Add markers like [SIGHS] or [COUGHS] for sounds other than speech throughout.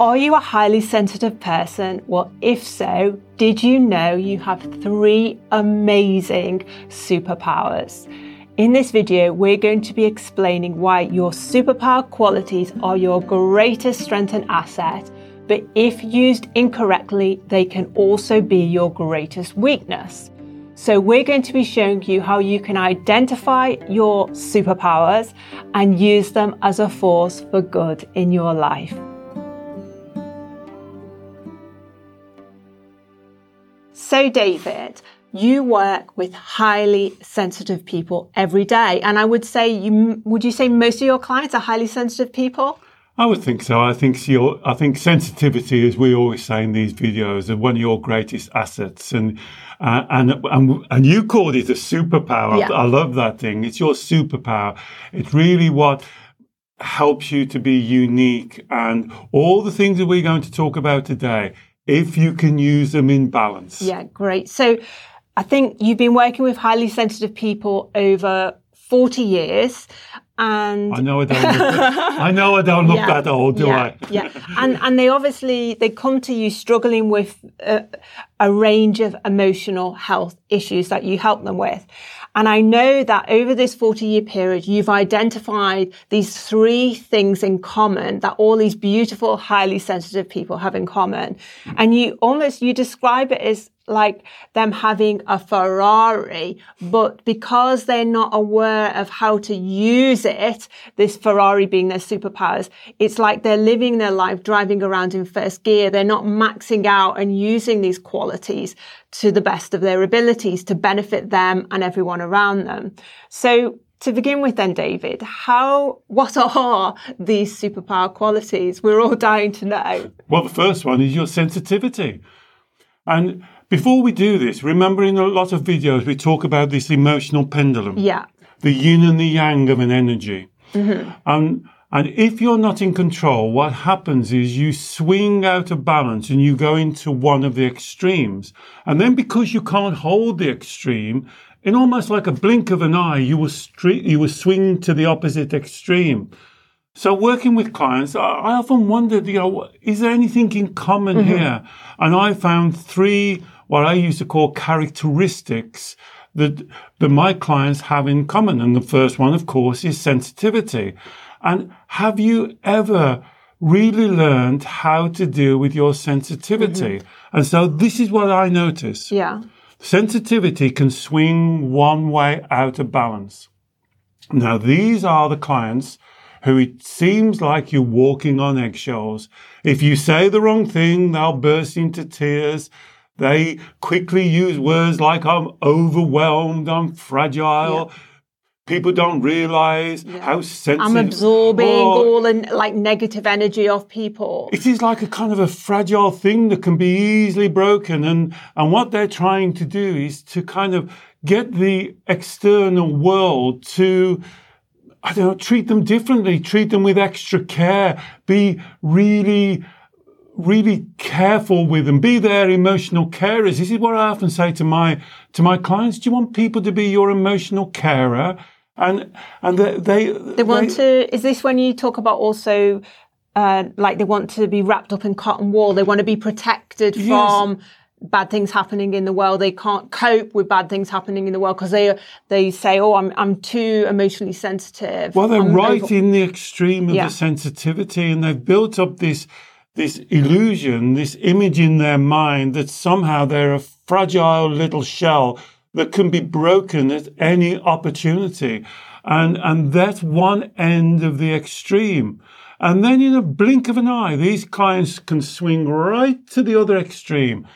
Are you a highly sensitive person? Well, if so, did you know you have three amazing superpowers? In this video, we're going to be explaining why your superpower qualities are your greatest strength and asset, but if used incorrectly, they can also be your greatest weakness. So, we're going to be showing you how you can identify your superpowers and use them as a force for good in your life. So, David, you work with highly sensitive people every day, and I would say you would you say most of your clients are highly sensitive people. I would think so. I think your, I think sensitivity, as we always say in these videos, is one of your greatest assets, and uh, and and and you called it a superpower. Yeah. I love that thing. It's your superpower. It's really what helps you to be unique, and all the things that we're going to talk about today. If you can use them in balance. Yeah, great. So I think you've been working with highly sensitive people over 40 years. And I know I don't. Look, [LAUGHS] I know I don't look Yeah, that old, do yeah, I? yeah, and and they obviously they come to you struggling with a, a range of emotional health issues that you help them with, and I know that over this forty year period you've identified these three things in common that all these beautiful highly sensitive people have in common, and you almost you describe it as like them having a Ferrari, but because they're not aware of how to use it, this Ferrari being their superpowers, it's like they're living their life driving around in first gear. They're not maxing out and using these qualities to the best of their abilities to benefit them and everyone around them. So to begin with then, David, how, what are these superpower qualities? We're all dying to know. Well, the first one is your sensitivity. And before we do this, remember in a lot of videos we talk about this emotional pendulum, Yeah. the yin and the yang of an energy. Mm-hmm. And, and if you're not in control, what happens is you swing out of balance and you go into one of the extremes. And then because you can't hold the extreme, in almost like a blink of an eye, you will, stre- you will swing to the opposite extreme. So working with clients, I I often wondered, you know, is there anything in common mm-hmm. here? And I found three, what I used to call characteristics that, that my clients have in common. And the first one, of course, is sensitivity. And have you ever really learned how to deal with your sensitivity? Mm-hmm. And so this is what I notice. Yeah. Sensitivity can swing one way out of balance. Now, these are the clients who it seems like you're walking on eggshells. If you say the wrong thing, they'll burst into tears. They quickly use words like I'm overwhelmed, I'm fragile. People don't realize how sensitive. I'm absorbing Oh, all the like negative energy of people. it is like a kind of a fragile thing that can be easily broken. And, and what they're trying to do is to kind of get the external world to, I don't know, treat them differently, treat them with extra care, be really, really careful with them, be their emotional carers. This is what I often say to my, to my clients. Do you want people to be your emotional carer? And, and they, they, They want to. Is this when you talk about also, uh, like they want to be wrapped up in cotton wool? They want to be protected Yes. from bad things happening in the world. They can't cope with bad things happening in the world because they they say, "Oh, I'm I'm too emotionally sensitive." Well, they're I'm right over-" in the extreme of Yeah. the sensitivity, and they've built up this this illusion, this image in their mind that somehow they're a fragile little shell that can be broken at any opportunity, and and that's one end of the extreme. And then in a blink of an eye, these clients can swing right to the other extreme.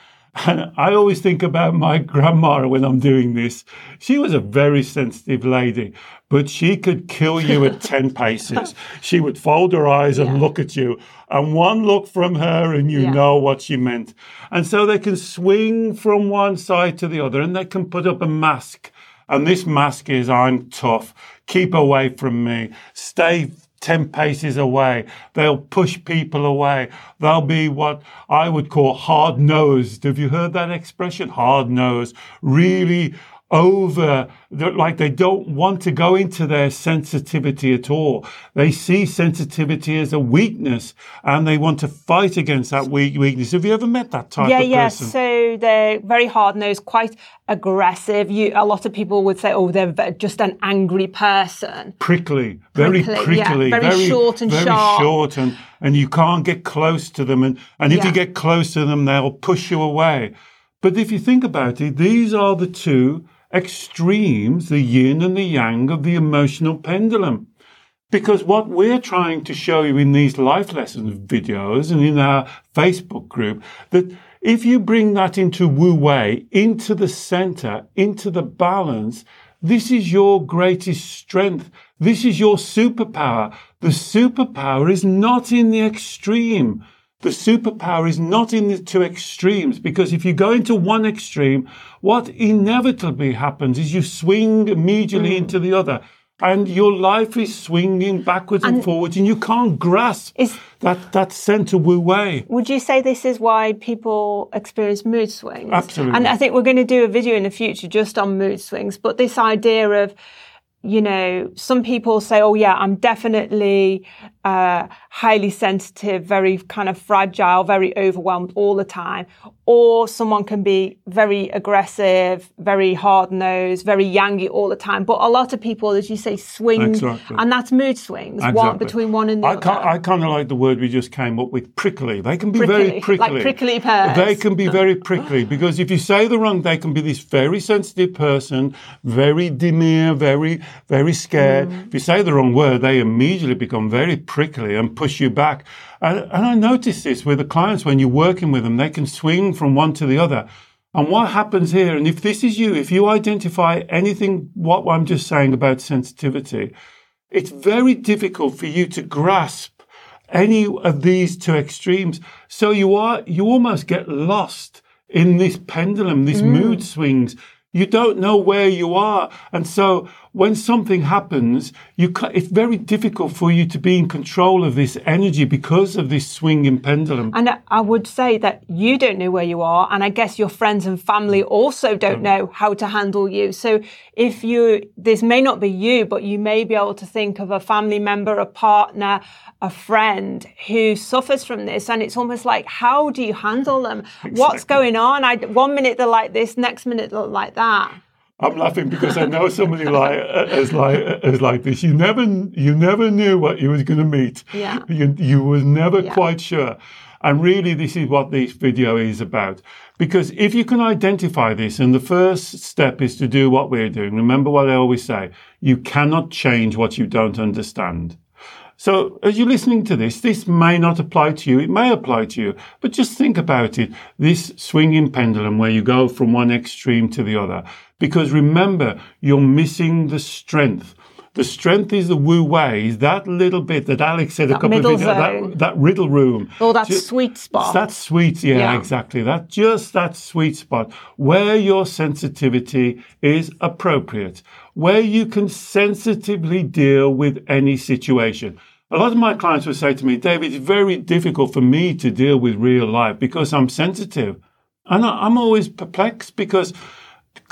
And I always think about my grandma when I'm doing this. She was a very sensitive lady, but she could kill you at [LAUGHS] 10 paces. She would fold her eyes and Yeah. look at you, and one look from her, and you Yeah. know what she meant. And so they can swing from one side to the other, and they can put up a mask. And this mask is I'm tough, keep away from me, stay 10 paces away. They'll push people away. They'll be what I would call hard nosed. Have you heard that expression? Hard nosed. Really over, they're like they don't want to go into their sensitivity at all. They see sensitivity as a weakness and they want to fight against that weakness. Have you ever met that type yeah, of yeah. person? So they're very hard nosed, quite aggressive. You, a lot of people would say, "Oh, they're just an angry person." prickly, very Prickly, yeah. prickly, Very short and very sharp. short, and and you can't get close to them, and and if you get close to them, they'll push you away. But if you think about it, these are the two extremes, the yin and the yang of the emotional pendulum. Because what we're trying to show you in these life lessons videos and in our Facebook group, that if you bring that into Wu Wei, into the center, into the balance, this is your greatest strength. This is your superpower. The superpower is not in the extreme. The superpower is not in the two extremes because if you go into one extreme, what inevitably happens is you swing immediately mm. into the other. And your life is swinging backwards and, forwards, and you can't grasp Is- that, that center wu wei. Would you say this is why people experience mood swings? Absolutely. And I think we're going to do a video in the future just on mood swings. But this idea of, you know, some people say, oh, yeah, I'm definitely uh, highly sensitive, very kind of fragile, very overwhelmed all the time. Or someone can be very aggressive, very hard nosed, very yangy all the time. But a lot of people, as you say, swing. Exactly. And that's mood swings, one, between one and the I, other. I kind of like the word we just came up with, prickly. They can be very Prickly, like prickly. prickly pears. They can be very prickly because if you say the wrong, they can be this very sensitive person, very demure, very, very scared. Mm. If you say the wrong word, they immediately become very prickly and push you back. And, and I notice this with the clients when you're working with them, they can swing from one to the other. And what happens here, and if this is you, if you identify anything, what I'm just saying about sensitivity, it's very difficult for you to grasp any of these two extremes. So you are, you almost get lost in this pendulum, these mm. mood swings. You don't know where you are. And so when something happens, you ca- it's very difficult for you to be in control of this energy because of this swinging pendulum. And I- would say that you don't know where you are. And I guess your friends and family also don't mm. know how to handle you. So if you, this may not be you, but you may be able to think of a family member, a partner, a friend who suffers from this. And it's almost like, how do you handle them? What's going on? I, one minute they're like this, next minute they're like that. I'm laughing because I know somebody like uh, as like uh, as like this. You never you never knew what you was going to meet. Yeah. You you was never Yeah. quite sure. And really, this is what this video is about. Because if you can identify this, and the first step is to do what we're doing. Remember what I always say: you cannot change what you don't understand. So as you're listening to this, this may not apply to you. It may apply to you, but just think about it. This swinging pendulum where you go from one extreme to the other. Because remember, you're missing the strength. The strength is the wu wei, is that little bit that Alex said a couple of zone. that, that riddle room. Or that Ju- sweet spot. that sweet, yeah, Yeah. exactly. That just that sweet spot where your sensitivity is appropriate, where you can sensitively deal with any situation. A lot of my clients will say to me, David, it's very difficult for me to deal with real life because I'm sensitive. And I'm always perplexed because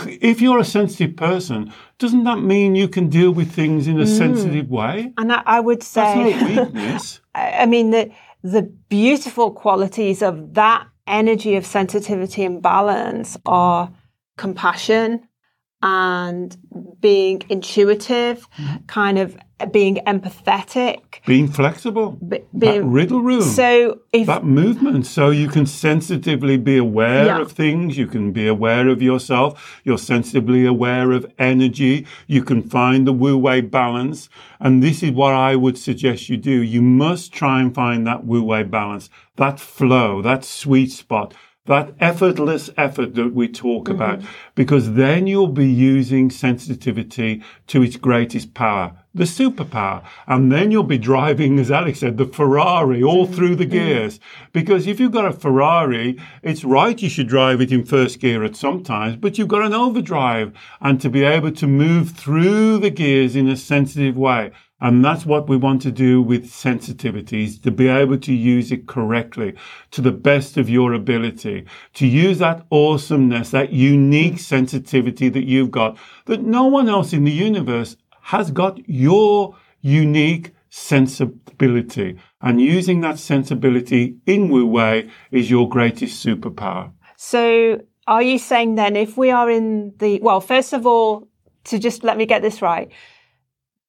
if you're a sensitive person, doesn't that mean you can deal with things in a mm. sensitive way? And I, I would That's say, not [LAUGHS] weakness. I I mean, the, the beautiful qualities of that energy of sensitivity and balance are compassion and being intuitive, mm-hmm. kind of being empathetic. Being flexible. be- that being- riddle room. So if that movement. So you can sensitively be aware Yeah. of things. You can be aware of yourself. You're sensitively aware of energy. You can find the wu wei balance. And this is what i would suggest you do. You must try and find that wu wei balance. That flow that sweet spot that effortless effort that we talk Mm-hmm. about, because then you'll be using sensitivity to its greatest power, the superpower. And then you'll be driving, as Alex said, the Ferrari all Mm-hmm. through the gears. Because if you've got a Ferrari, it's right you should drive it in first gear at some times, but you've got an overdrive and to be able to move through the gears in a sensitive way. And that's what we want to do with sensitivities, to be able to use it correctly to the best of your ability, to use that awesomeness, that unique sensitivity that you've got, that no one else in the universe has got your unique sensibility. And using that sensibility in Wu Wei is your greatest superpower. So are you saying then if we are in the, well, first of all, to just let me get this right,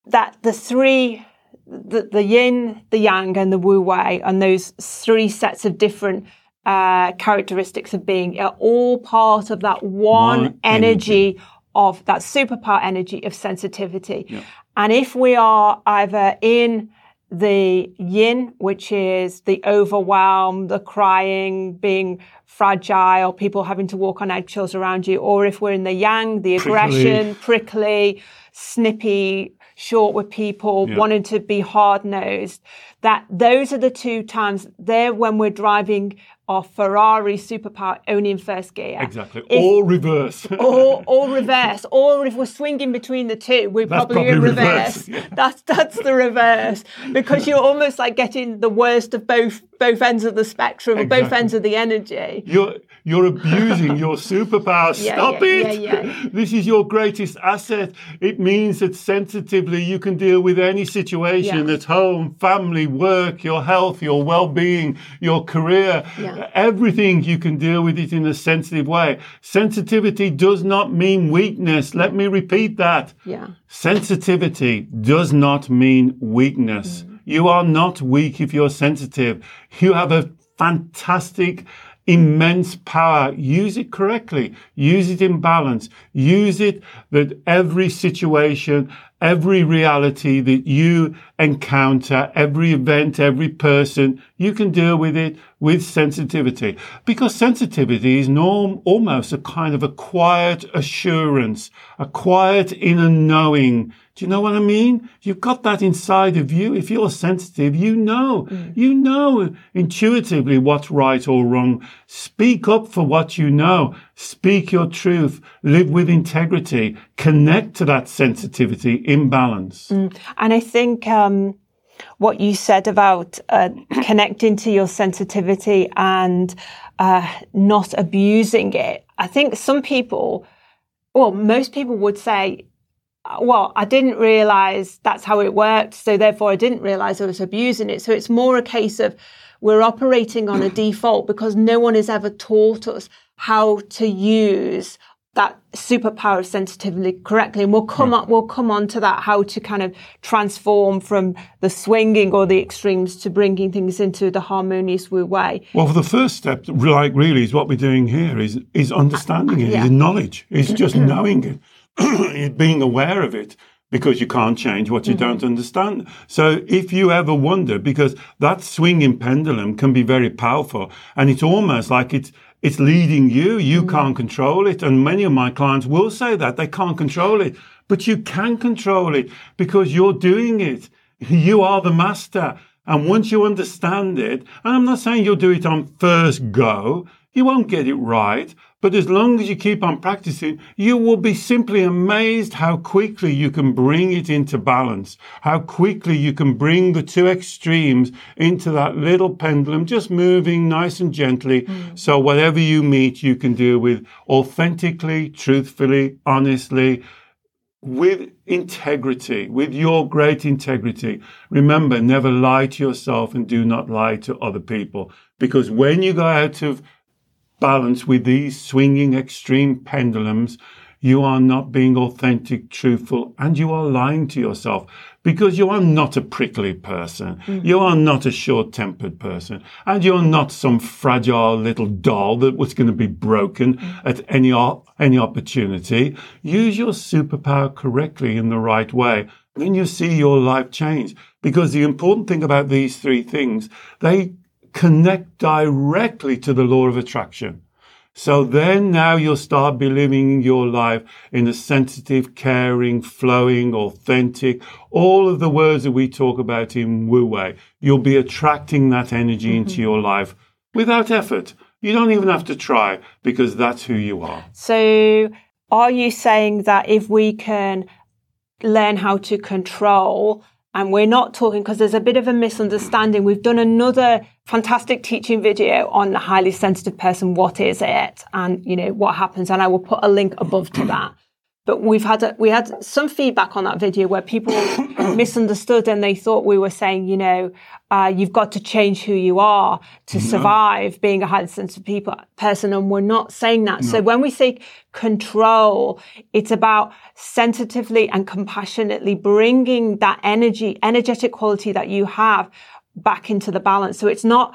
that the three, the, the yin, the yang, and the wu wei, and those three sets of different uh, characteristics of being are all part of that one, One energy, energy. of that superpower energy of sensitivity. And if we are either in the yin, which is the overwhelm, the crying, being fragile, people having to walk on eggshells around you, or if we're in the yang, the aggression, prickly, snippy, short with people, wanting to be hard nosed, that those are the two times there when we're driving our Ferrari superpower only in first gear. Exactly. If- or reverse. [LAUGHS] or or reverse, or if we're swinging between the two, we're That's probably, in reverse. reverse, [LAUGHS] yeah. That's that's the reverse because you're almost like getting the worst of both both ends of the spectrum, or both ends of the energy. You're you're abusing your [LAUGHS] superpower. Yeah, Stop yeah, it. yeah. This is your greatest asset. It means that sensitively you can deal with any situation at home, family, work, your health, your well-being, your career, everything you can deal with it in a sensitive way. Sensitivity does not mean weakness. Let me repeat that. Yeah. Sensitivity does not mean weakness. Mm. You are not weak if you're sensitive. You have a fantastic, immense power. Use it correctly. Use it in balance. Use it that every situation, every reality that you encounter, every event, every person, you can deal with it with sensitivity. Because sensitivity is norm, almost a kind of a quiet assurance, a quiet inner knowing. Do you know what I mean? You've got that inside of you. If you're sensitive, you know, you know intuitively what's right or wrong. Speak up for what you know. Speak your truth. Live with integrity. Connect to that sensitivity in balance. And I think um, what you said about uh, [COUGHS] connecting to your sensitivity and uh, not abusing it, I think some people, well, most people would say, Uh, well, I didn't realize that's how it worked. So therefore I didn't realize I was abusing it. So it's more a case of we're operating on a [CLEARS THROAT] default because no one has ever taught us how to use that superpower of sensitivity correctly. And we'll come hmm. up, we'll come on to that, how to kind of transform from the swinging or the extremes to bringing things into the harmonious wu wei. Well, the first step, like really, is what we're doing here is is uh, understanding it, Yeah. is knowledge, is just mm-hmm. knowing it, [CLEARS THROAT] being aware of it. Because you can't change what you don't mm-hmm. understand. So if you ever wonder, because that swinging pendulum can be very powerful, and it's almost like it's it's leading you. You mm-hmm. can't control it, and many of my clients will say that they can't control it, but you can control it because you're doing it. You are the master. And once you understand it, and I'm not saying you'll do it on first go, you won't get it right. But as long as you keep on practicing, you will be simply amazed how quickly you can bring it into balance, how quickly you can bring the two extremes into that little pendulum, just moving nice and gently. Hmm. So whatever you meet, you can deal with authentically, truthfully, honestly, with integrity, with your great integrity. Remember, never lie to yourself and do not lie to other people. Because when you go out of balance with these swinging extreme pendulums, you are not being authentic, truthful, and you are lying to yourself because you are not a prickly person. Mm. You are not a short tempered person and you're not some fragile little doll that was going to be broken mm. at any, any opportunity. Use your superpower correctly in the right way. Then you see your life change because the important thing about these three things, they connect directly to the law of attraction. So then now you'll start believing your life in a sensitive, caring, flowing, authentic, all of the words that we talk about in Wu Wei. You'll be attracting that energy mm-hmm. into your life without effort. You don't even have to try because that's who you are. So are you saying that if we can learn how to control and we're not talking because there's a bit of a misunderstanding. We've done another fantastic teaching video on the highly sensitive person. What is it? And, you know, what happens? And I will put a link above to that. But we've had a, we had some feedback on that video where people [COUGHS] misunderstood and they thought we were saying, you know, uh, you've got to change who you are to no. survive being a highly sensitive people, person. And we're not saying that. No. So when we say control, it's about sensitively and compassionately bringing that energy, energetic quality that you have back into the balance. So it's not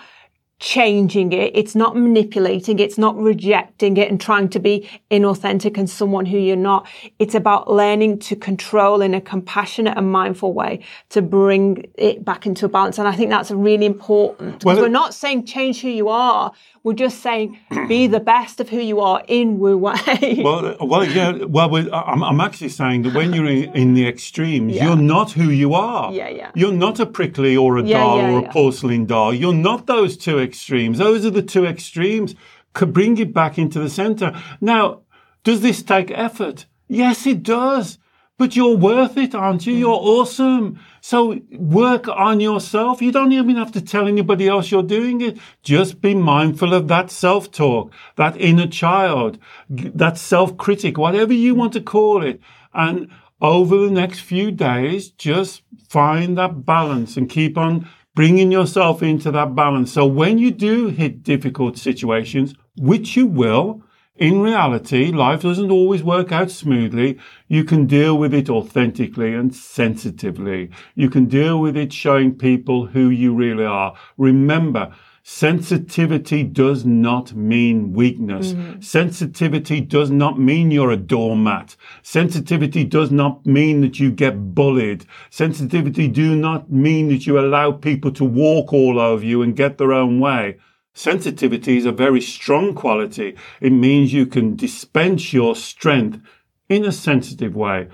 changing it. It's not manipulating. It's not rejecting it and trying to be inauthentic and someone who you're not. It's about learning to control in a compassionate and mindful way to bring it back into a balance. And I think that's really important. Well, we're not saying change who you are. We're just saying [CLEARS THROAT] be the best of who you are in Wu Wei. well, uh, well, yeah. Well, I'm, I'm, actually saying that when you're in, in the extremes, yeah. you're not who you are. Yeah, yeah. You're not a prickly or a yeah, doll yeah, or a porcelain doll. You're not those two extremes. Those are the two extremes. Could bring it back into the center. Now, does this take effort? Yes, it does. But you're worth it, aren't you? You're mm. awesome. So work on yourself. You don't even have to tell anybody else you're doing it. Just be mindful of that self-talk, that inner child, that self-critic, whatever you want to call it. And over the next few days, just find that balance and keep on bringing yourself into that balance. So when you do hit difficult situations, which you will, in reality, life doesn't always work out smoothly. You can deal with it authentically and sensitively. You can deal with it showing people who you really are. Remember, sensitivity does not mean weakness. Mm-hmm. Sensitivity does not mean you're a doormat. Sensitivity does not mean that you get bullied. Sensitivity do not mean that you allow people to walk all over you and get their own way. Sensitivity is a very strong quality. It means you can dispense your strength in a sensitive way.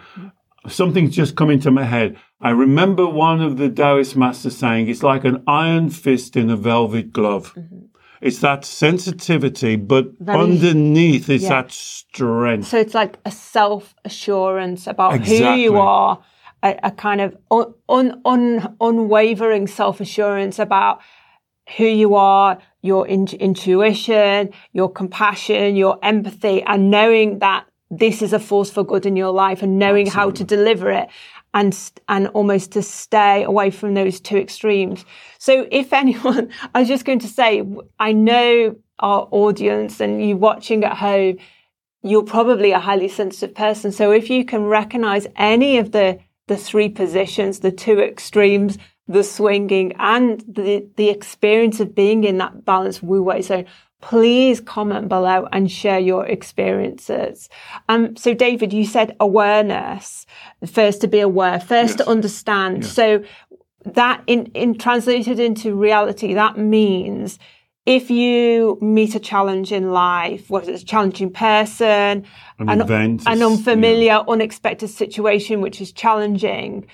Something's just come into my head. I remember one of the Taoist masters saying it's like an iron fist in a velvet glove. Mm-hmm. It's that sensitivity, but that underneath is, yeah. that strength. So it's like a self assurance about exactly. who you are, a, a kind of un, un, un, unwavering self assurance about who you are, your in- intuition, your compassion, your empathy, and knowing that this is a force for good in your life and knowing Absolutely. how to deliver it and and almost to stay away from those two extremes. So if [LAUGHS] anyone, I was just going to say, I know our audience and you watching at home, you're probably a highly sensitive person. So if you can recognize any of the the three positions, the two extremes, the swinging and the, the experience of being in that balanced wu wei zone, please comment below and share your experiences. Um, so David, you said awareness, first to be aware, first yes. to understand. Yes. So that in, in translated into reality, that means if you meet a challenge in life, whether it's a challenging person, an, an event, an unfamiliar, yeah. unexpected situation which is challenging,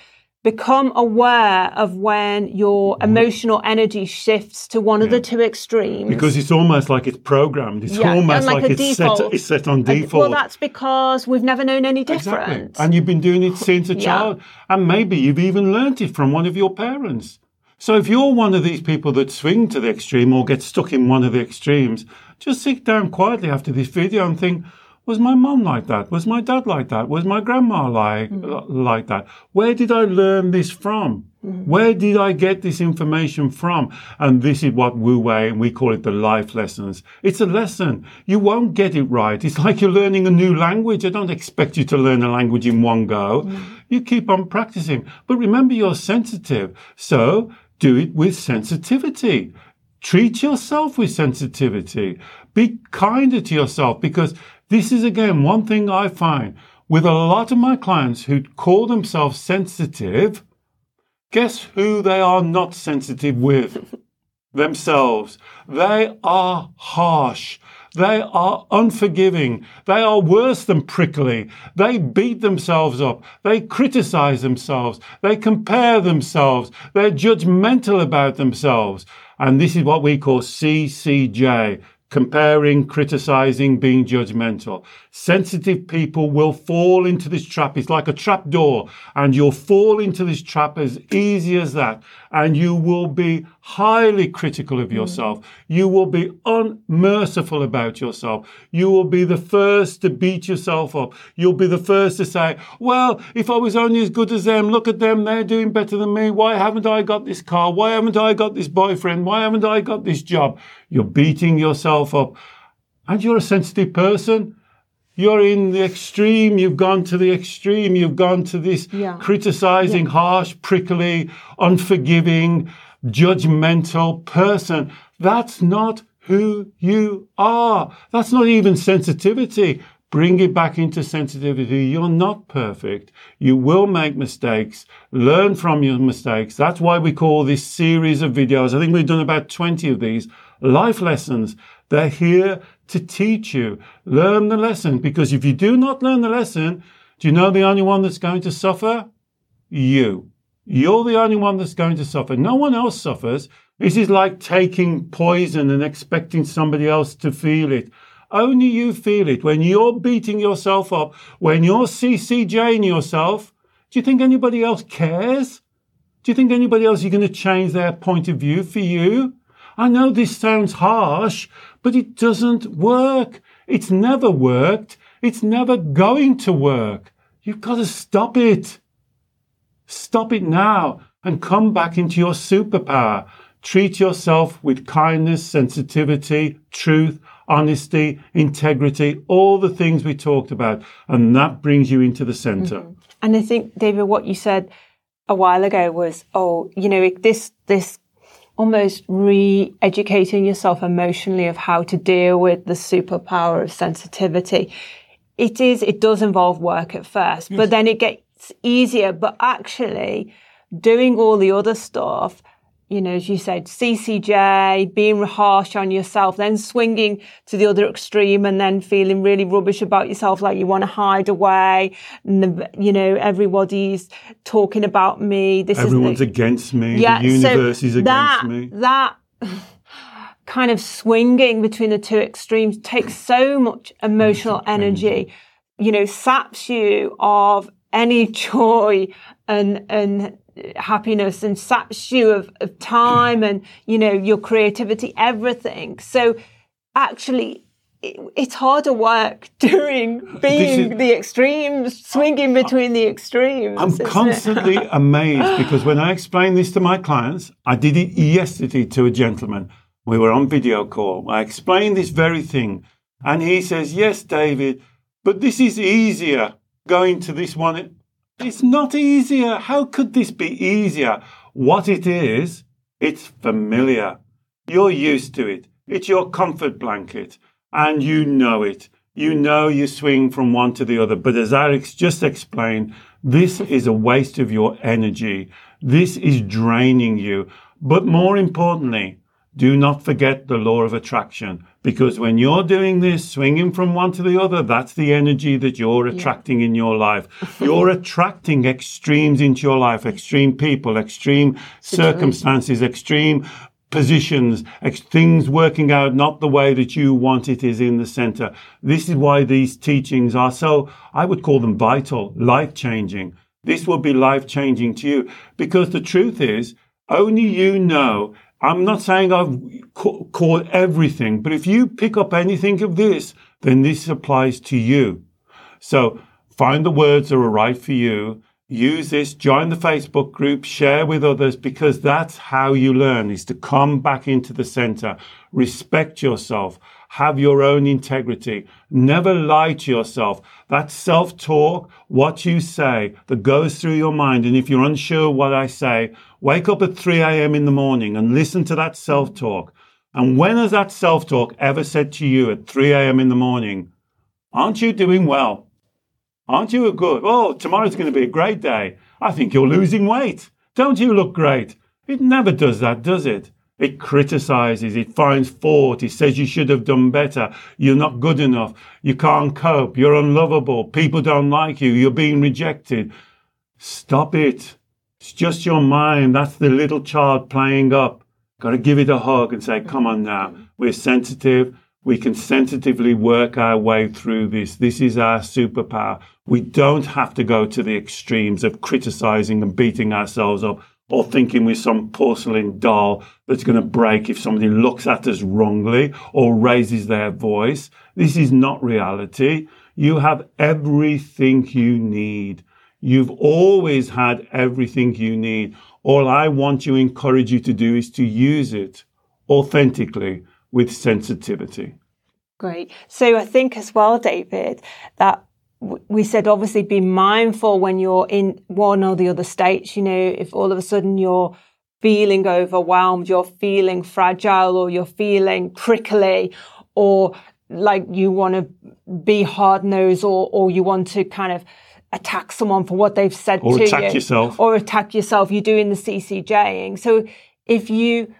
become aware of when your emotional energy shifts to one yeah. of the two extremes. Because it's almost like it's programmed. It's yeah, almost like, like it's, set, it's set on default. Well, that's because we've never known any different. Exactly. And you've been doing it since a child. Yeah. And maybe you've even learnt it from one of your parents. So if you're one of these people that swing to the extreme or get stuck in one of the extremes, just sit down quietly after this video and think, was my mum like that? Was my dad like that? Was my grandma like mm-hmm. like that? Where did I learn this from? Mm-hmm. Where did I get this information from? And this is what Wu Wei, and we call it the life lessons. It's a lesson. You won't get it right. It's like you're learning a new language. I don't expect you to learn a language in one go. Mm-hmm. You keep on practicing. But remember, you're sensitive. So do it with sensitivity. Treat yourself with sensitivity. Be kinder to yourself because this is again one thing I find with a lot of my clients who call themselves sensitive. Guess who they are not sensitive with? [LAUGHS] themselves. They are harsh. They are unforgiving. They are worse than prickly. They beat themselves up. They criticize themselves. They compare themselves. They're judgmental about themselves. And this is what we call CCJ, comparing, criticizing, being judgmental. Sensitive people will fall into this trap. It's like a trap door and you'll fall into this trap as easy as that. And you will be highly critical of yourself. Mm. You will be unmerciful about yourself. You will be the first to beat yourself up. You'll be the first to say, well, if I was only as good as them, look at them. They're doing better than me. Why haven't I got this car? Why haven't I got this boyfriend? Why haven't I got this job? You're beating yourself up and you're a sensitive person you're in the extreme. You've gone to the extreme. You've gone to this yeah. criticizing, yeah. harsh, prickly, unforgiving, judgmental person. That's not who you are. That's not even sensitivity. Bring it back into sensitivity. You're not perfect. You will make mistakes. Learn from your mistakes. That's why we call this series of videos. I think we've done about 20 of these life lessons. They're here to teach you. Learn the lesson because if you do not learn the lesson, do you know the only one that's going to suffer? You. You're the only one that's going to suffer. No one else suffers. This is like taking poison and expecting somebody else to feel it. Only you feel it. When you're beating yourself up, when you're CCJing yourself, do you think anybody else cares? Do you think anybody else is going to change their point of view for you? I know this sounds harsh, but it doesn't work. It's never worked. It's never going to work. You've got to stop it. Stop it now and come back into your superpower. Treat yourself with kindness, sensitivity, truth, honesty, integrity, all the things we talked about. And that brings you into the center. Mm-hmm. And I think, David, what you said a while ago was, oh, you know, this, this almost re-educating yourself emotionally of how to deal with the superpower of sensitivity. It is, it does involve work at first, yes. but then it gets easier. But actually doing all the other stuff you know, as you said, CCJ, being harsh on yourself, then swinging to the other extreme and then feeling really rubbish about yourself, like you want to hide away. And, the, you know, everybody's talking about me. This Everyone's is against me. Yeah, the universe so is against that, me. That kind of swinging between the two extremes takes so much emotional energy, you know, saps you of any [LAUGHS] joy and, and happiness and saps you of, of time and, you know, your creativity, everything. So actually, it's harder work [LAUGHS] doing being is, the extremes, swinging between the extremes. I'm constantly [LAUGHS] amazed because when I explain this to my clients, I did it yesterday to a gentleman. We were on video call. I explained this very thing. And he says, Yes, David, but this is easier going to this one it's not easier. How could this be easier? What it is, it's familiar. You're used to it. It's your comfort blanket. And you know it. You know you swing from one to the other. But as Alex just explained, this is a waste of your energy. This is draining you. But more importantly, do not forget the law of attraction because when you're doing this, swinging from one to the other, that's the energy that you're attracting yeah. in your life. You're [LAUGHS] attracting extremes into your life, extreme people, extreme circumstances, extreme positions, ex- things working out not the way that you want it is in the center. This is why these teachings are so, I would call them vital, life changing. This will be life changing to you because the truth is only you know I'm not saying I've ca- caught everything, but if you pick up anything of this, then this applies to you. So find the words that are right for you. Use this, join the Facebook group, share with others because that's how you learn is to come back into the center. Respect yourself. Have your own integrity. Never lie to yourself. That self-talk, what you say that goes through your mind. And if you're unsure what I say, wake up at 3 a.m. in the morning and listen to that self-talk. And when has that self-talk ever said to you at 3 a.m. in the morning, aren't you doing well? Aren't you a good? Oh, tomorrow's going to be a great day. I think you're losing weight. Don't you look great? It never does that, does it? It criticizes, it finds fault, it says you should have done better, you're not good enough, you can't cope, you're unlovable, people don't like you, you're being rejected. Stop it. It's just your mind. That's the little child playing up. Got to give it a hug and say, come on now. We're sensitive. We can sensitively work our way through this. This is our superpower. We don't have to go to the extremes of criticizing and beating ourselves up or thinking we're some porcelain doll that's going to break if somebody looks at us wrongly or raises their voice. This is not reality. You have everything you need. You've always had everything you need. All I want to encourage you to do is to use it authentically with sensitivity. Great. So I think as well, David, that we said obviously be mindful when you're in one or the other states. You know, if all of a sudden you're feeling overwhelmed, you're feeling fragile, or you're feeling prickly, or like you want to be hard nosed, or or you want to kind of attack someone for what they've said to you. or to attack you, yourself, or attack yourself. You're doing the CCJing. So if you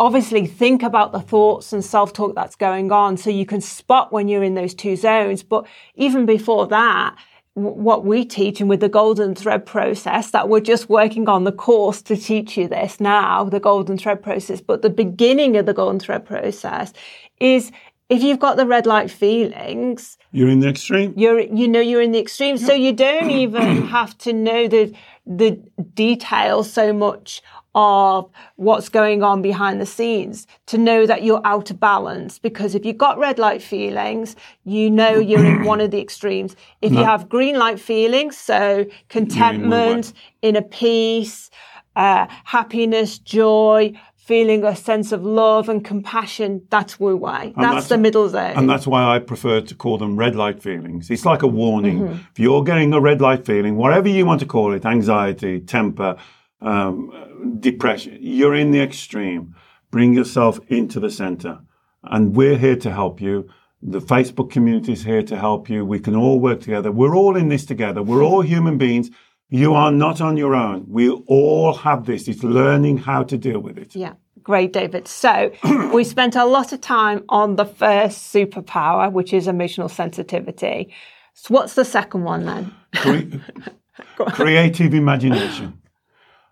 obviously think about the thoughts and self talk that's going on so you can spot when you're in those two zones. But even before that, what we teach and with the golden thread process that we're just working on the course to teach you this now, the golden thread process. But the beginning of the golden thread process is if you've got the red light feelings, you're in the extreme. You're, you know, you're in the extreme. So you don't even [CLEARS THROAT] have to know the, the details so much of what's going on behind the scenes to know that you're out of balance. Because if you've got red light feelings, you know you're in one of the extremes. If no. you have green light feelings, so contentment, inner peace, uh, happiness, joy, feeling a sense of love and compassion, that's Wu Wei. That's, that's, the middle zone. And that's why I prefer to call them red light feelings. It's like a warning. Mm-hmm. If you're getting a red light feeling, whatever you want to call it, anxiety, temper, um, depression, you're in the extreme. Bring yourself into the center. And we're here to help you. The Facebook community is here to help you. We can all work together. We're all in this together. We're all human beings. You are not on your own. We all have this. It's learning how to deal with it. Yeah. Great, David. So [CLEARS THROAT] we spent a lot of time on the first superpower, which is emotional sensitivity. So what's the second one then? Cre- [LAUGHS] creative imagination.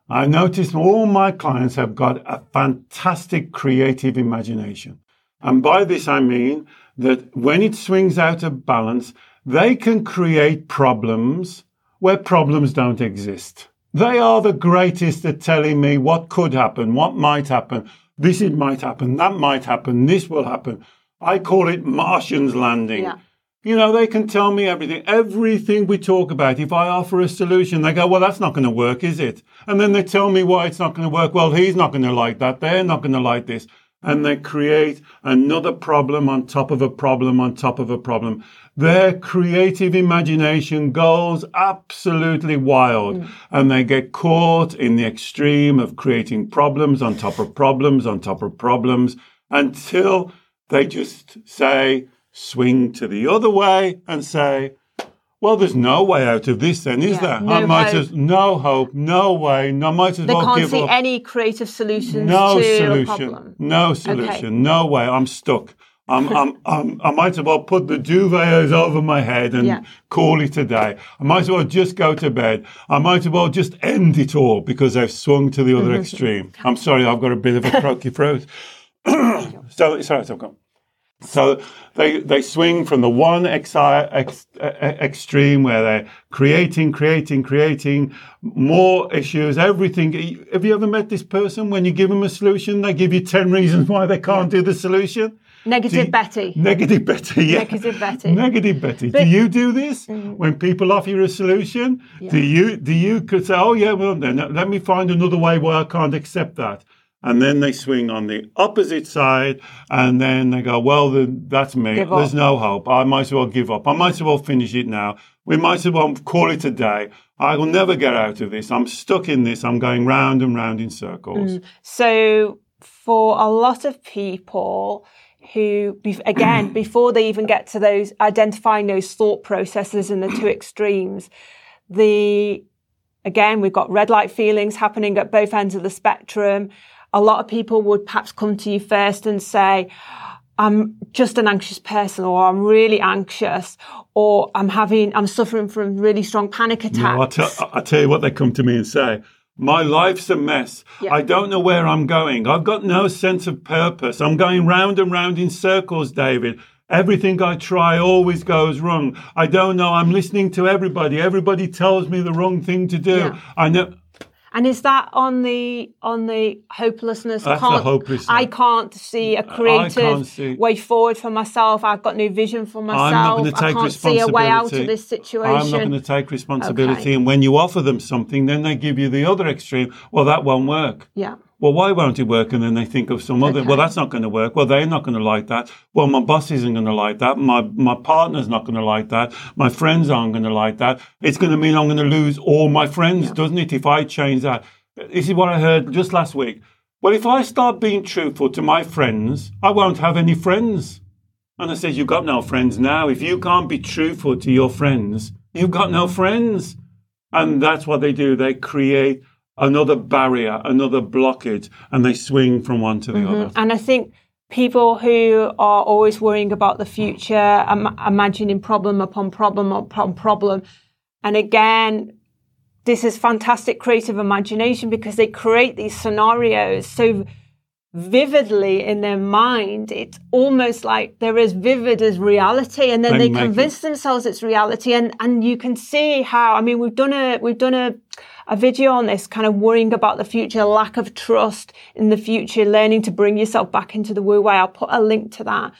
I noticed all my clients have got a fantastic creative imagination. And by this, I mean that when it swings out of balance, they can create problems where problems don't exist. They are the greatest at telling me what could happen, what might happen. This it might happen, that might happen, this will happen. I call it Martians landing. Yeah. You know, they can tell me everything, everything we talk about. If I offer a solution, they go, well, that's not going to work, is it? And then they tell me why it's not going to work. Well, he's not going to like that. They're not going to like this. And they create another problem on top of a problem on top of a problem. Their creative imagination goes absolutely wild mm. and they get caught in the extreme of creating problems on top of problems on top of problems until they just say, swing to the other way and say, well, there's no way out of this then, is yeah, there? No I might hope. as no hope, no way, no might as they well can't give see up. any creative solutions no to solution, problem. No solution, okay. no way. I'm stuck. I'm, I'm, I'm, i might as well put the duvets over my head and yeah. call it a day. I might as well just go to bed. I might as well just end it all because I've swung to the other mm-hmm. extreme. I'm sorry, I've got a bit of a [LAUGHS] croaky throat. [COUGHS] so, sorry, I've got. So they, they swing from the one ex, ex, extreme where they're creating, creating, creating more issues, everything. Have you ever met this person? When you give them a solution, they give you 10 reasons why they can't do the solution. Negative you, Betty. Negative Betty, yeah. Negative Betty. Negative Betty. But, do you do this mm, when people offer you a solution? Yeah. Do you do you could say, oh yeah, well then let me find another way why I can't accept that and then they swing on the opposite side, and then they go, "Well, that's me. There's no hope. I might as well give up. I might as well finish it now. We might as well call it a day. I will never get out of this. I'm stuck in this. I'm going round and round in circles." Mm. So, for a lot of people who, again, [CLEARS THROAT] before they even get to those identifying those thought processes in the two [CLEARS THROAT] extremes, the again, we've got red light feelings happening at both ends of the spectrum a lot of people would perhaps come to you first and say, I'm just an anxious person or I'm really anxious or I'm having, I'm suffering from really strong panic attacks. No, I, tell, I tell you what they come to me and say. My life's a mess. Yeah. I don't know where I'm going. I've got no sense of purpose. I'm going round and round in circles, David. Everything I try always goes wrong. I don't know. I'm listening to everybody. Everybody tells me the wrong thing to do. Yeah. I know. And is that on the on the hopelessness? That's can't, hopelessness. I can't see a creative see. way forward for myself. I've got no vision for myself. I'm not going to take I can't see a way out of this situation. I'm not going to take responsibility. Okay. And when you offer them something, then they give you the other extreme. Well, that won't work. Yeah well, why won't it work? And then they think of some other, okay. well, that's not going to work. Well, they're not going to like that. Well, my boss isn't going to like that. My, my partner's not going to like that. My friends aren't going to like that. It's going to mean I'm going to lose all my friends, yeah. doesn't it? If I change that. This is what I heard just last week. Well, if I start being truthful to my friends, I won't have any friends. And I said, you've got no friends now. If you can't be truthful to your friends, you've got no friends. And that's what they do. They create another barrier, another blockage, and they swing from one to the mm-hmm. other. And I think people who are always worrying about the future, Im- imagining problem upon problem upon problem, and again, this is fantastic creative imagination because they create these scenarios so vividly in their mind. It's almost like they're as vivid as reality, and then they, they convince it. themselves it's reality. And and you can see how. I mean, we've done a we've done a a video on this, kind of worrying about the future, lack of trust in the future, learning to bring yourself back into the Wu Wei. I'll put a link to that.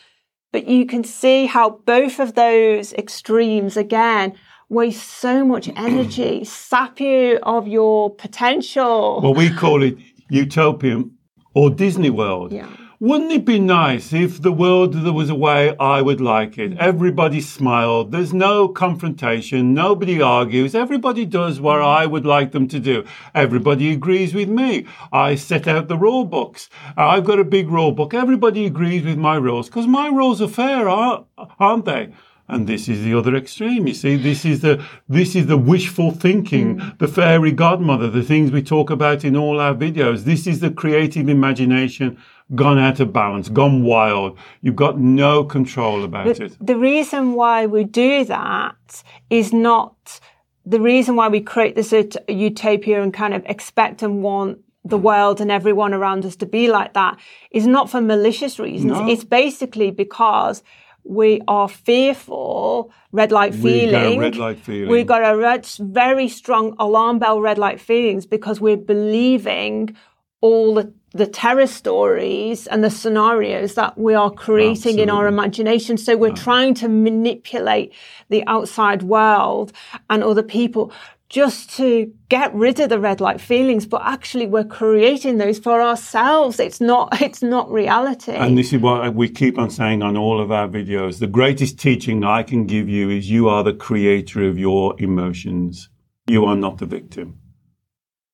But you can see how both of those extremes, again, waste so much [CLEARS THROAT] energy, sap you of your potential. Well, we call it utopian or Disney World. Yeah. Wouldn't it be nice if the world there was a way I would like it? Everybody smiled. There's no confrontation. Nobody argues. Everybody does what I would like them to do. Everybody agrees with me. I set out the rule books. I've got a big rule book. Everybody agrees with my rules because my rules are fair, aren't they? And this is the other extreme. You see, this is the this is the wishful thinking, mm. the fairy godmother, the things we talk about in all our videos. This is the creative imagination gone out of balance, gone wild. You've got no control about but it. The reason why we do that is not the reason why we create this utopia and kind of expect and want the world and everyone around us to be like that is not for malicious reasons. No. It's basically because we are fearful, red light feeling. We got a red light feeling. We got a red, very strong alarm bell red light feelings because we're believing all the the terror stories and the scenarios that we are creating Absolutely. in our imagination. So we're yeah. trying to manipulate the outside world and other people just to get rid of the red light feelings, but actually we're creating those for ourselves. It's not, [LAUGHS] it's not reality. And this is what we keep on saying on all of our videos. The greatest teaching I can give you is you are the creator of your emotions. You are not the victim.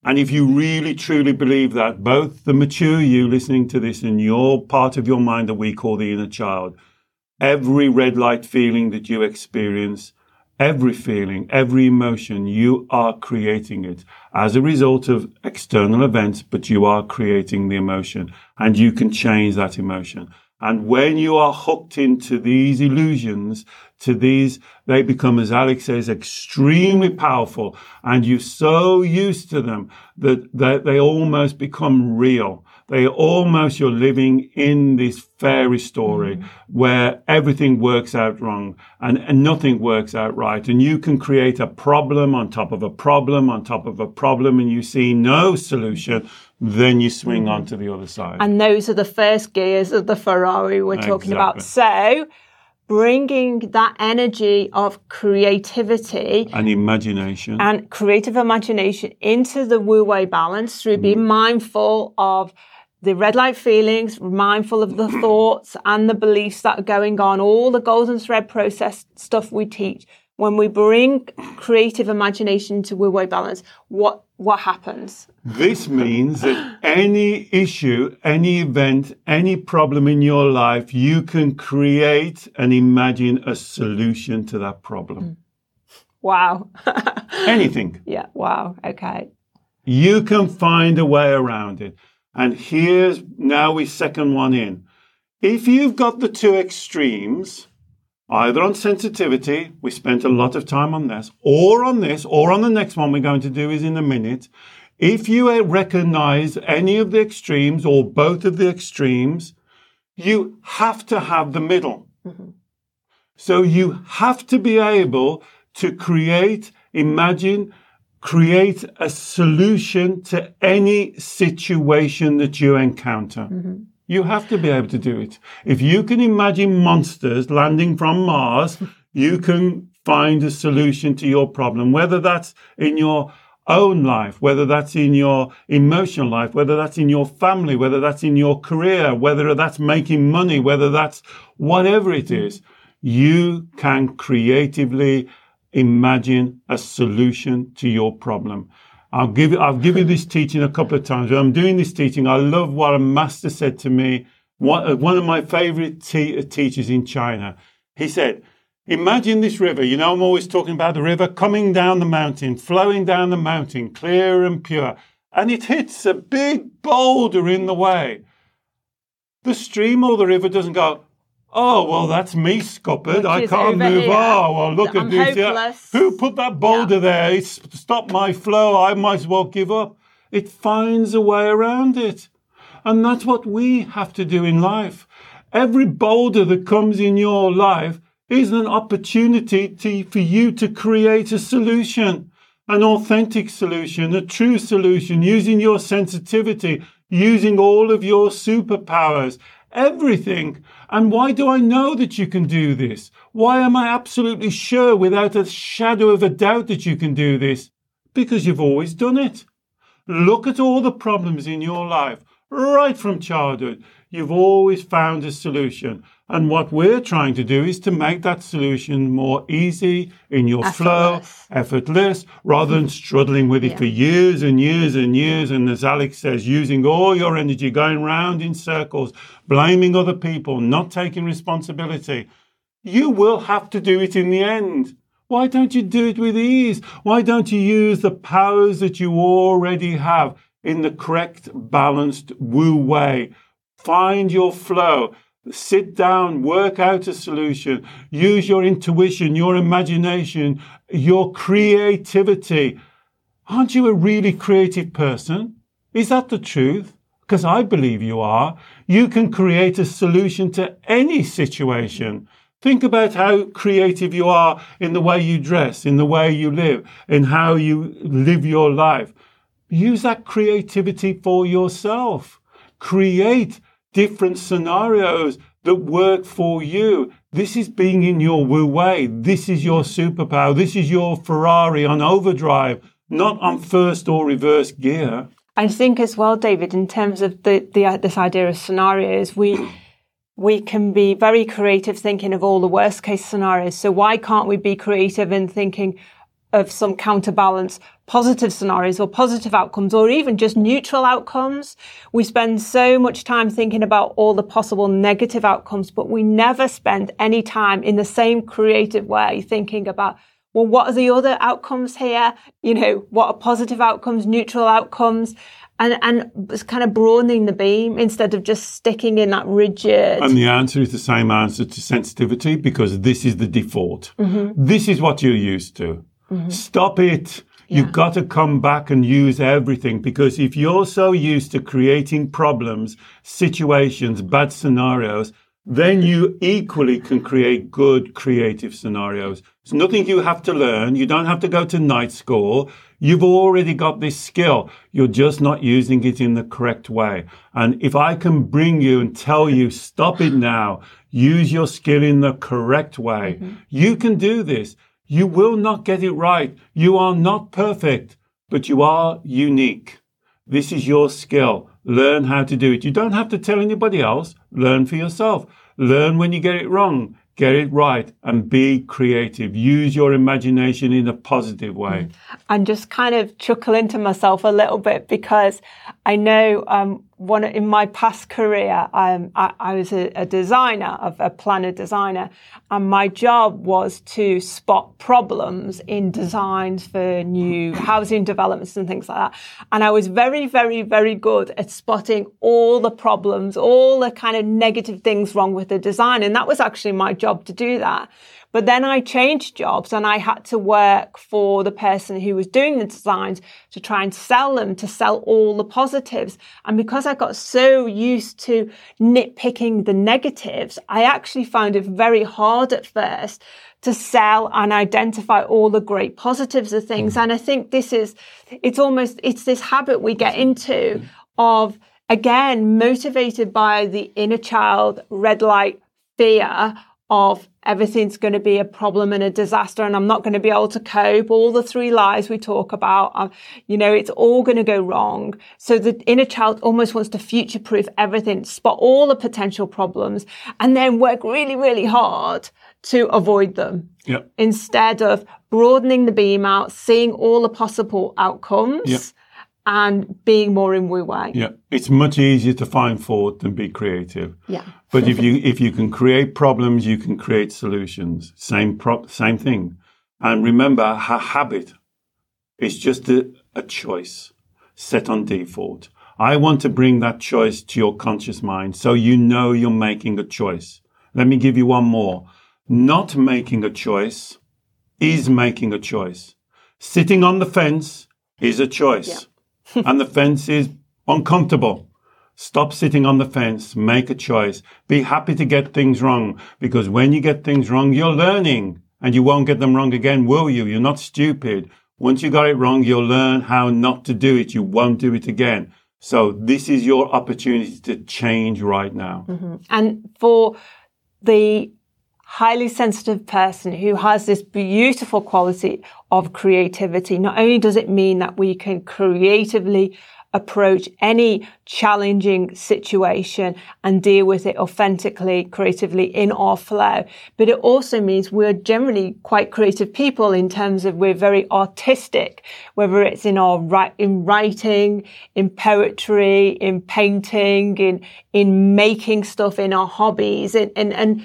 And if you really truly believe that, both the mature you listening to this and your part of your mind that we call the inner child, every red light feeling that you experience, every feeling, every emotion, you are creating it as a result of external events, but you are creating the emotion and you can change that emotion. And when you are hooked into these illusions, to these, they become, as Alex says, extremely powerful. And you're so used to them that, they almost become real. They almost, you're living in this fairy story mm. where everything works out wrong and, and nothing works out right. And you can create a problem on top of a problem on top of a problem and you see no solution then you swing mm. on to the other side. And those are the first gears of the Ferrari we're talking about. So, bringing that energy of creativity and imagination and creative imagination into the Wu Wei balance through mm. being mindful of the red light feelings, mindful of the [CLEARS THROAT] thoughts and the beliefs that are going on, all the golden thread process stuff we teach. When we bring creative imagination to Wu Wei balance, what what happens? This means that any issue, any event, any problem in your life, you can create and imagine a solution to that problem. Hmm. Wow. [LAUGHS] Anything. Yeah, wow. Okay. You can find a way around it. And here's now we second one in. If you've got the two extremes, either on sensitivity, we spent a lot of time on this, or on this, or on the next one we're going to do is in a minute. If you recognize any of the extremes or both of the extremes, you have to have the middle. Mm-hmm. So you have to be able to create, imagine, create a solution to any situation that you encounter. Mm-hmm. You have to be able to do it. If you can imagine monsters landing from Mars, you can find a solution to your problem, whether that's in your own life, whether that's in your emotional life, whether that's in your family, whether that's in your career, whether that's making money, whether that's whatever it is, you can creatively imagine a solution to your problem. I'll give, I'll give you this teaching a couple of times. When I'm doing this teaching, I love what a master said to me. One, uh, one of my favorite te- uh, teachers in China. He said, Imagine this river. You know, I'm always talking about the river coming down the mountain, flowing down the mountain, clear and pure, and it hits a big boulder in the way. The stream or the river doesn't go, Oh, well, that's me scuppered. I can't move. Here. Oh, well, look I'm at this. Who put that boulder yeah. there? It's stopped my flow. I might as well give up. It finds a way around it. And that's what we have to do in life. Every boulder that comes in your life is an opportunity to, for you to create a solution, an authentic solution, a true solution, using your sensitivity, using all of your superpowers, everything. And why do I know that you can do this? Why am I absolutely sure without a shadow of a doubt that you can do this? Because you've always done it. Look at all the problems in your life, right from childhood. You've always found a solution. And what we're trying to do is to make that solution more easy in your effortless. flow, effortless, rather than struggling with it yeah. for years and years and years. And as Alex says, using all your energy, going round in circles, blaming other people, not taking responsibility. You will have to do it in the end. Why don't you do it with ease? Why don't you use the powers that you already have in the correct, balanced, Wu Wei? Find your flow. Sit down, work out a solution, use your intuition, your imagination, your creativity. Aren't you a really creative person? Is that the truth? Because I believe you are. You can create a solution to any situation. Think about how creative you are in the way you dress, in the way you live, in how you live your life. Use that creativity for yourself. Create different scenarios that work for you. This is being in your Wu Wei. This is your superpower. This is your Ferrari on overdrive, not on first or reverse gear. I think as well, David, in terms of the, the uh, this idea of scenarios, we we can be very creative thinking of all the worst case scenarios. So why can't we be creative in thinking, of some counterbalance positive scenarios or positive outcomes or even just neutral outcomes. We spend so much time thinking about all the possible negative outcomes, but we never spend any time in the same creative way thinking about well, what are the other outcomes here? You know, what are positive outcomes, neutral outcomes? And, and kind of broadening the beam instead of just sticking in that rigid. And the answer is the same answer to sensitivity because this is the default. Mm-hmm. This is what you're used to. Mm-hmm. Stop it. Yeah. You've got to come back and use everything because if you're so used to creating problems, situations, bad scenarios, then you equally can create good creative scenarios. It's nothing you have to learn. You don't have to go to night school. You've already got this skill. You're just not using it in the correct way. And if I can bring you and tell you, stop it now, use your skill in the correct way, mm-hmm. you can do this. You will not get it right. You are not perfect, but you are unique. This is your skill. Learn how to do it. You don't have to tell anybody else. Learn for yourself. Learn when you get it wrong. Get it right and be creative. Use your imagination in a positive way. And just kind of chuckle into myself a little bit because I know um, one in my past career, um, I, I, was a, a designer, of a planner designer, and my job was to spot problems in designs for new housing developments and things like that. And I was very, very, very good at spotting all the problems, all the kind of negative things wrong with the design. And that was actually my job to do that. But then I changed jobs and I had to work for the person who was doing the designs to try and sell them, to sell all the positives. And because I got so used to nitpicking the negatives, I actually found it very hard at first to sell and identify all the great positives of things. Hmm. And I think this is, it's almost, it's this habit we get into of, again, motivated by the inner child red light fear of everything's going to be a problem and a disaster and I'm not going to be able to cope. All the three lies we talk about, uh, you know, it's all going to go wrong. So the inner child almost wants to future proof everything, spot all the potential problems and then work really, really hard to avoid them. Yep. Instead of broadening the beam out, seeing all the possible outcomes. Yep and being more in Wu Wei. Yeah, it's much easier to find fault than be creative. Yeah. but if you if you can create problems, you can create solutions. Same pro- same thing. And remember, a habit is just a, a choice set on default. I want to bring that choice to your conscious mind so you know you're making a choice. Let me give you one more. Not making a choice is making a choice. Sitting on the fence is a choice. Yeah and the fence is uncomfortable. Stop sitting on the fence. Make a choice. Be happy to get things wrong because when you get things wrong, you're learning and you won't get them wrong again, will you? You're not stupid. Once you got it wrong, you'll learn how not to do it. You won't do it again. So this is your opportunity to change right now. Mm-hmm. And for the highly sensitive person who has this beautiful quality of creativity, not only does it mean that we can creatively approach any challenging situation and deal with it authentically, creatively in our flow. But it also means we're generally quite creative people in terms of we're very artistic, whether it's in our in writing, in poetry, in painting, in, in making stuff, in our hobbies, and, and, and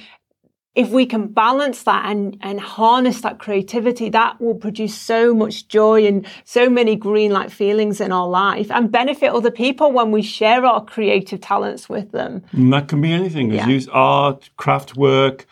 if we can balance that and, and harness that creativity, that will produce so much joy and so many green light feelings in our life and benefit other people when we share our creative talents with them. And that can be anything. Yeah. Use art, craft work,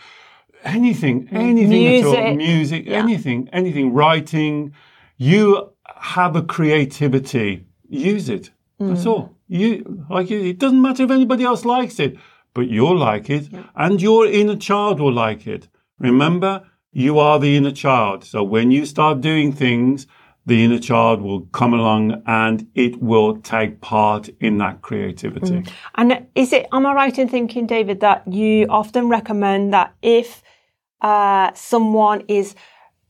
anything, anything music. at all. Music, yeah. anything, anything, writing. You have a creativity, use it. That's mm. all. You like it, it doesn't matter if anybody else likes it but you'll like it yeah. and your inner child will like it. Remember, you are the inner child. So when you start doing things, the inner child will come along and it will take part in that creativity. Mm. And is it, am I right in thinking, David, that you often recommend that if uh, someone is,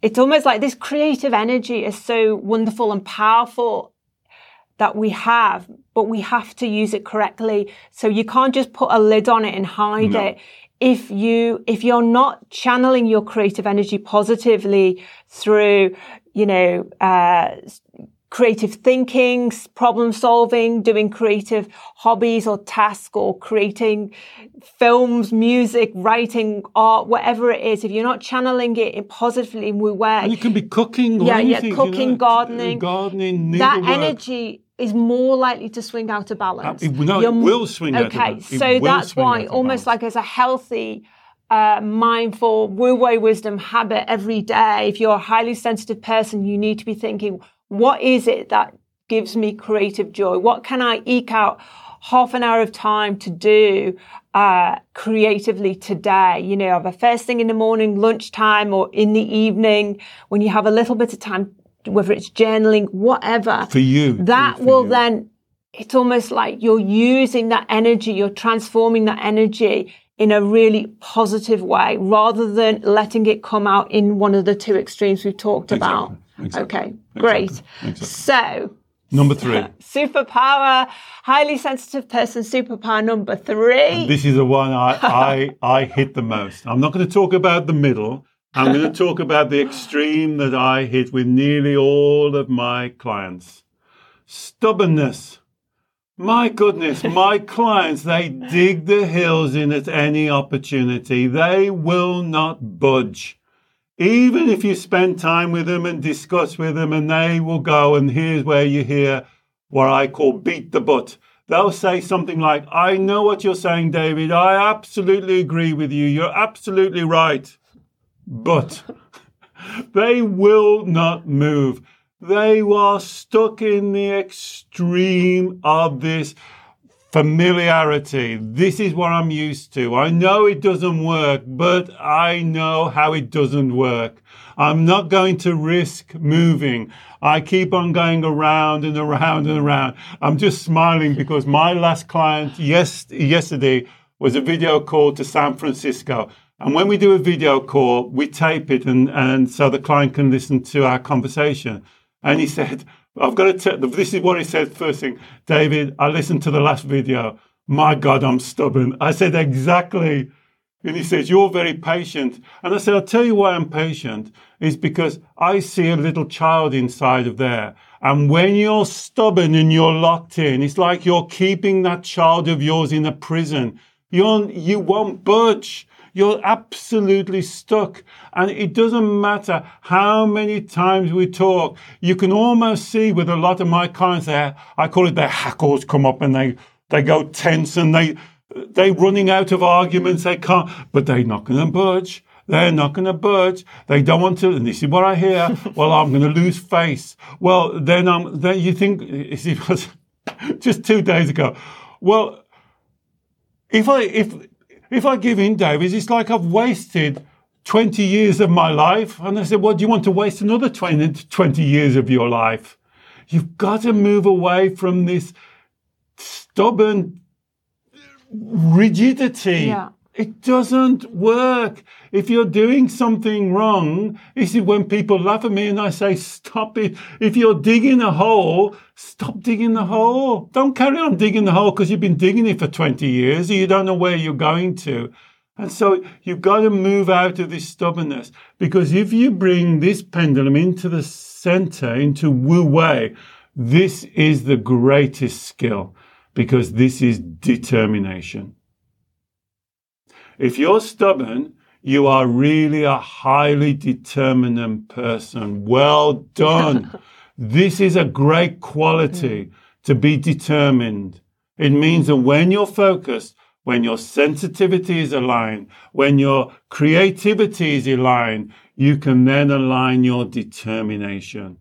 it's almost like this creative energy is so wonderful and powerful that we have, but we have to use it correctly. So you can't just put a lid on it and hide no. it. If you, if you're not channeling your creative energy positively through, you know, uh, creative thinking, problem solving, doing creative hobbies or tasks or creating films, music, writing, art, whatever it is, if you're not channeling it positively in Wu Wei. You can be cooking yeah, anything, Yeah, cooking, you know, gardening. Gardening, That energy is more likely to swing out of balance. Uh, no, You're, it will swing okay, out of balance. Okay, so that's why almost like as a healthy, uh, mindful, wu wei wisdom habit every day, if you're a highly sensitive person, you need to be thinking, what is it that gives me creative joy? What can I eke out half an hour of time to do uh, creatively today? You know, the first thing in the morning, lunchtime, or in the evening, when you have a little bit of time whether it's journaling, whatever. For you. That for will you. then, it's almost like you're using that energy, you're transforming that energy in a really positive way rather than letting it come out in one of the two extremes we've talked exactly. about. Exactly. Okay, great. Exactly. So, Number three. [LAUGHS] Superpower, highly sensitive person, superpower number three. And this is the one I, I, I hit the most. I'm not going to talk about the middle. I'm going to talk about the extreme that I hit with nearly all of my clients. Stubbornness. My goodness, my [LAUGHS] clients, they dig the hills in at any opportunity. They will not budge. Even if you spend time with them and discuss with them, and they will go, and here's where you hear what I call beat the butt. They'll say something like, I know what you're saying, David. I absolutely agree with you. You're absolutely right. But they will not move. They were stuck in the extreme of this familiarity. This is what I'm used to. I know it doesn't work, but I know how it doesn't work. I'm not going to risk moving. I keep on going around and around and around. I'm just smiling because my last client yes, yesterday was a video call to San Francisco. And when we do a video call, we tape it and, and so the client can listen to our conversation. And he said, I've got to tell, this is what he said first thing. David, I listened to the last video. My God, I'm stubborn. I said, exactly. And he says, You're very patient. And I said, I'll tell you why I'm patient is because I see a little child inside of there. And when you're stubborn and you're locked in, it's like you're keeping that child of yours in a prison. You're, you won't budge. You're absolutely stuck. And it doesn't matter how many times we talk. You can almost see with a lot of my clients there, I call it their hackles come up and they, they go tense and they, they're running out of arguments. They can't, but they're not going to budge. They're not going to budge. They don't want to. And this is what I hear. [LAUGHS] well, I'm going to lose face. Well, then I'm, then you think, [LAUGHS] it was just two days ago. Well, if I, if, if I give in, David, it's like I've wasted 20 years of my life. And I said, well, do you want to waste another 20, 20 years of your life? You've got to move away from this stubborn rigidity. Yeah. It doesn't work. If you're doing something wrong, this is when people laugh at me and I say, stop it. If you're digging a hole, stop digging the hole. Don't carry on digging the hole because you've been digging it for 20 years and you don't know where you're going to. And so you've got to move out of this stubbornness because if you bring this pendulum into the center, into Wu Wei, this is the greatest skill because this is determination. If you're stubborn, you are really a highly determined person. Well done. [LAUGHS] this is a great quality mm. to be determined. It means that when you're focused, when your sensitivity is aligned, when your creativity is aligned, you can then align your determination.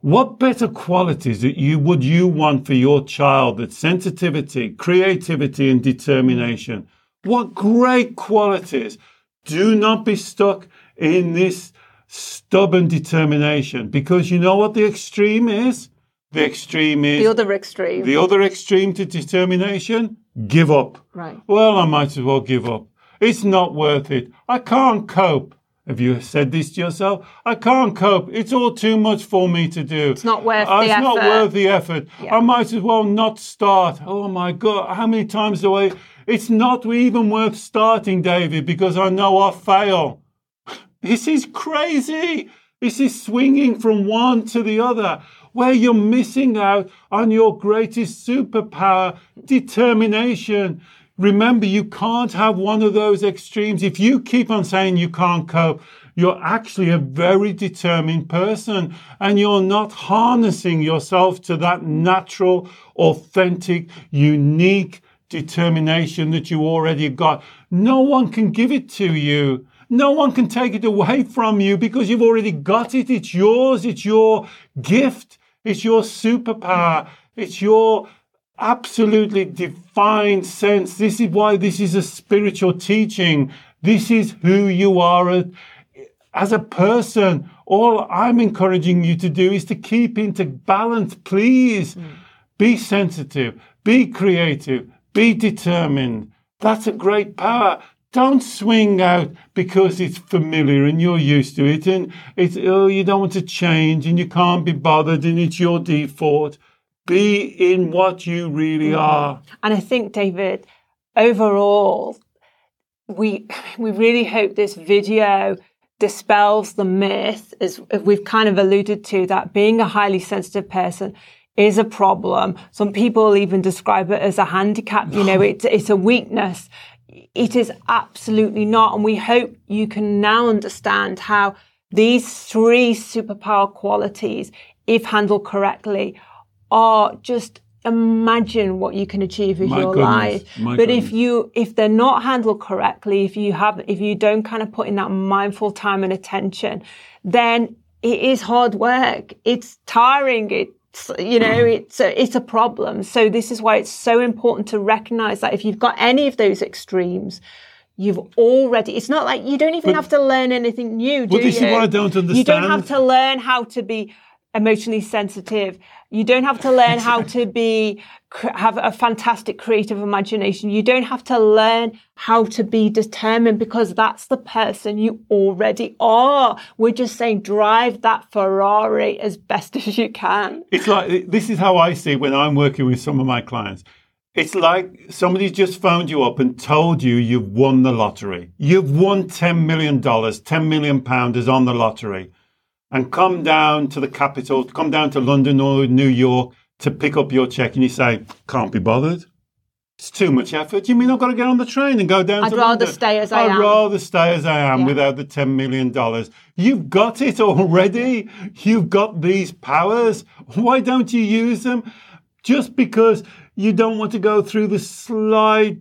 What better qualities that you would you want for your child that sensitivity, creativity, and determination? What great qualities. Do not be stuck in this stubborn determination because you know what the extreme is? The extreme is the other extreme. The other extreme to determination? Give up. Right. Well, I might as well give up. It's not worth it. I can't cope. Have you said this to yourself? I can't cope. It's all too much for me to do. It's not worth uh, the it's effort. not worth the effort. Yeah. I might as well not start. Oh my God. How many times do I? It's not even worth starting, David, because I know I'll fail. This is crazy. This is swinging from one to the other, where you're missing out on your greatest superpower, determination. Remember, you can't have one of those extremes. If you keep on saying you can't cope, you're actually a very determined person and you're not harnessing yourself to that natural, authentic, unique determination that you already got. No one can give it to you. No one can take it away from you because you've already got it. It's yours. It's your gift. It's your superpower. It's your absolutely defined sense. This is why this is a spiritual teaching. This is who you are as a person. All I'm encouraging you to do is to keep into balance. Please mm. be sensitive, be creative, be determined. That's a great power. Don't swing out because it's familiar and you're used to it and it's, oh, you don't want to change and you can't be bothered and it's your default. Be in what you really mm. are. And I think, David, overall, we we really hope this video dispels the myth, as we've kind of alluded to, that being a highly sensitive person is a problem. Some people even describe it as a handicap. You know, [SIGHS] it's, it's a weakness. It is absolutely not. And we hope you can now understand how these three superpower qualities, if handled correctly, are just imagine what you can achieve with My your goodness, life. my But goodness. if you if they're not handled correctly, if you have if you don't kind of put in that mindful time and attention, then it is hard work. It's tiring. It's you know [CLEARS THROAT] it's a, it's a problem. So this is why it's so important to recognize that if you've got any of those extremes. You've already, it's not like you don't even have to learn anything new, do Well, this is you? what I don't understand You don't have to learn how to be emotionally sensitive. You don't have to learn how [LAUGHS] to be have a fantastic creative imagination. You don't have to learn how to be determined because that's the person you already are. We're just saying drive that Ferrari as best [LAUGHS] as you can. It's like this is how I see it when I'm working with some of my clients. It's like somebody's just phoned you up and told you you've won the lottery. You've won $10 million, 10 million pounds is on the lottery. And come down to the capital, come down to London or New York to pick up your check and you say, can't be bothered. It's too much effort. You mean I've got to get on the train and go down I'd to rather London? stay as I am. I'd rather stay as I am Yeah. without the $10 million. You've got it already. You've got these powers. Why don't you use them? Just because you don't want to go through the slight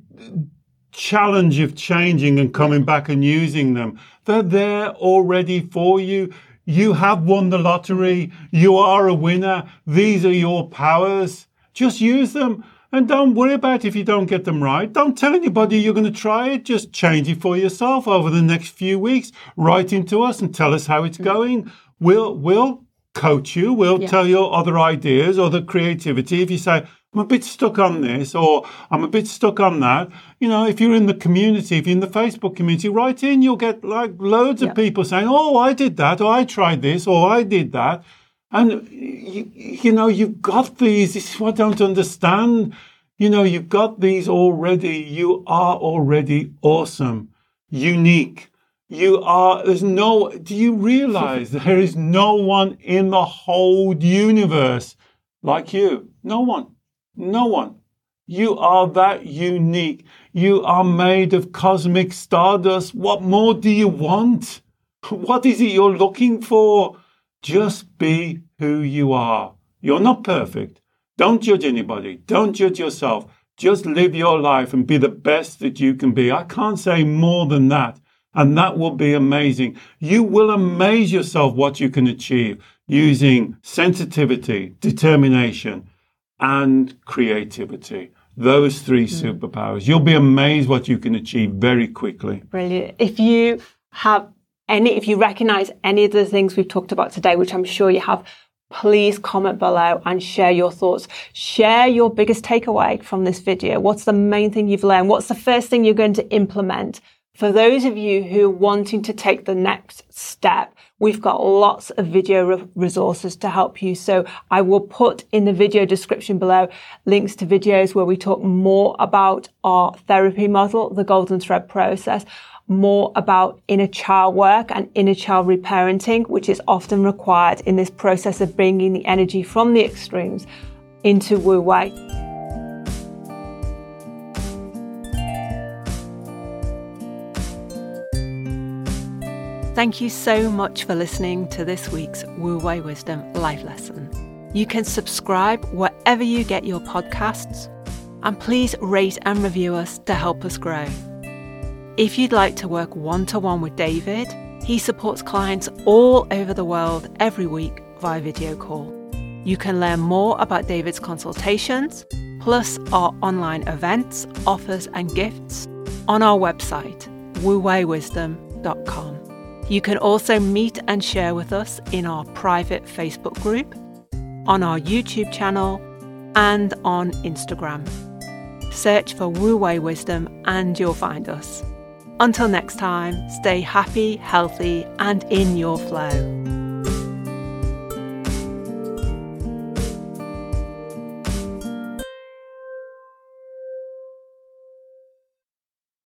challenge of changing and coming back and using them. They're there already for you. You have won the lottery. You are a winner. These are your powers. Just use them. And don't worry about if you don't get them right. Don't tell anybody you're going to try it. Just change it for yourself over the next few weeks. Write into us and tell us how it's mm. going. We'll, we'll coach you. We'll Yeah. tell you other ideas, other creativity. If you say, I'm a bit stuck on this or I'm a bit stuck on that, you know, if you're in the community, if you're in the Facebook community, write in, you'll get like loads Yeah. of people saying, Oh, I did that, or I tried this, or I did that. And you, you know, you've got these. This is what I don't understand. You know, you've got these already. You are already awesome, unique. You are, there's no, do you realize there is no one in the whole universe like you? No one. No one. You are that unique. You are made of cosmic stardust. What more do you want? What is it you're looking for? Just be who you are. You're not perfect. Don't judge anybody. Don't judge yourself. Just live your life and be the best that you can be. I can't say more than that. And that will be amazing. You will amaze yourself what you can achieve using sensitivity, determination, and creativity. Those three mm. superpowers. You'll be amazed what you can achieve very quickly. Brilliant. If you have any, if you recognize any of the things we've talked about today, which I'm sure you have, please comment below and share your thoughts. Share your biggest takeaway from this video. What's the main thing you've learned? What's the first thing you're going to implement? For those of you who are wanting to take the next step, we've got lots of video re- resources to help you. So I will put in the video description below links to videos where we talk more about our therapy model, the golden thread process, more about inner child work and inner child reparenting, which is often required in this process of bringing the energy from the extremes into Wu Wei. Thank you so much for listening to this week's Wu Wei Wisdom Life Lesson. You can subscribe wherever you get your podcasts, and please rate and review us to help us grow. If you'd like to work one to one with David, he supports clients all over the world every week via video call. You can learn more about David's consultations, plus our online events, offers, and gifts on our website, wuweiwisdom.com. You can also meet and share with us in our private Facebook group, on our YouTube channel, and on Instagram. Search for Wu Wei Wisdom and you'll find us. Until next time, stay happy, healthy, and in your flow.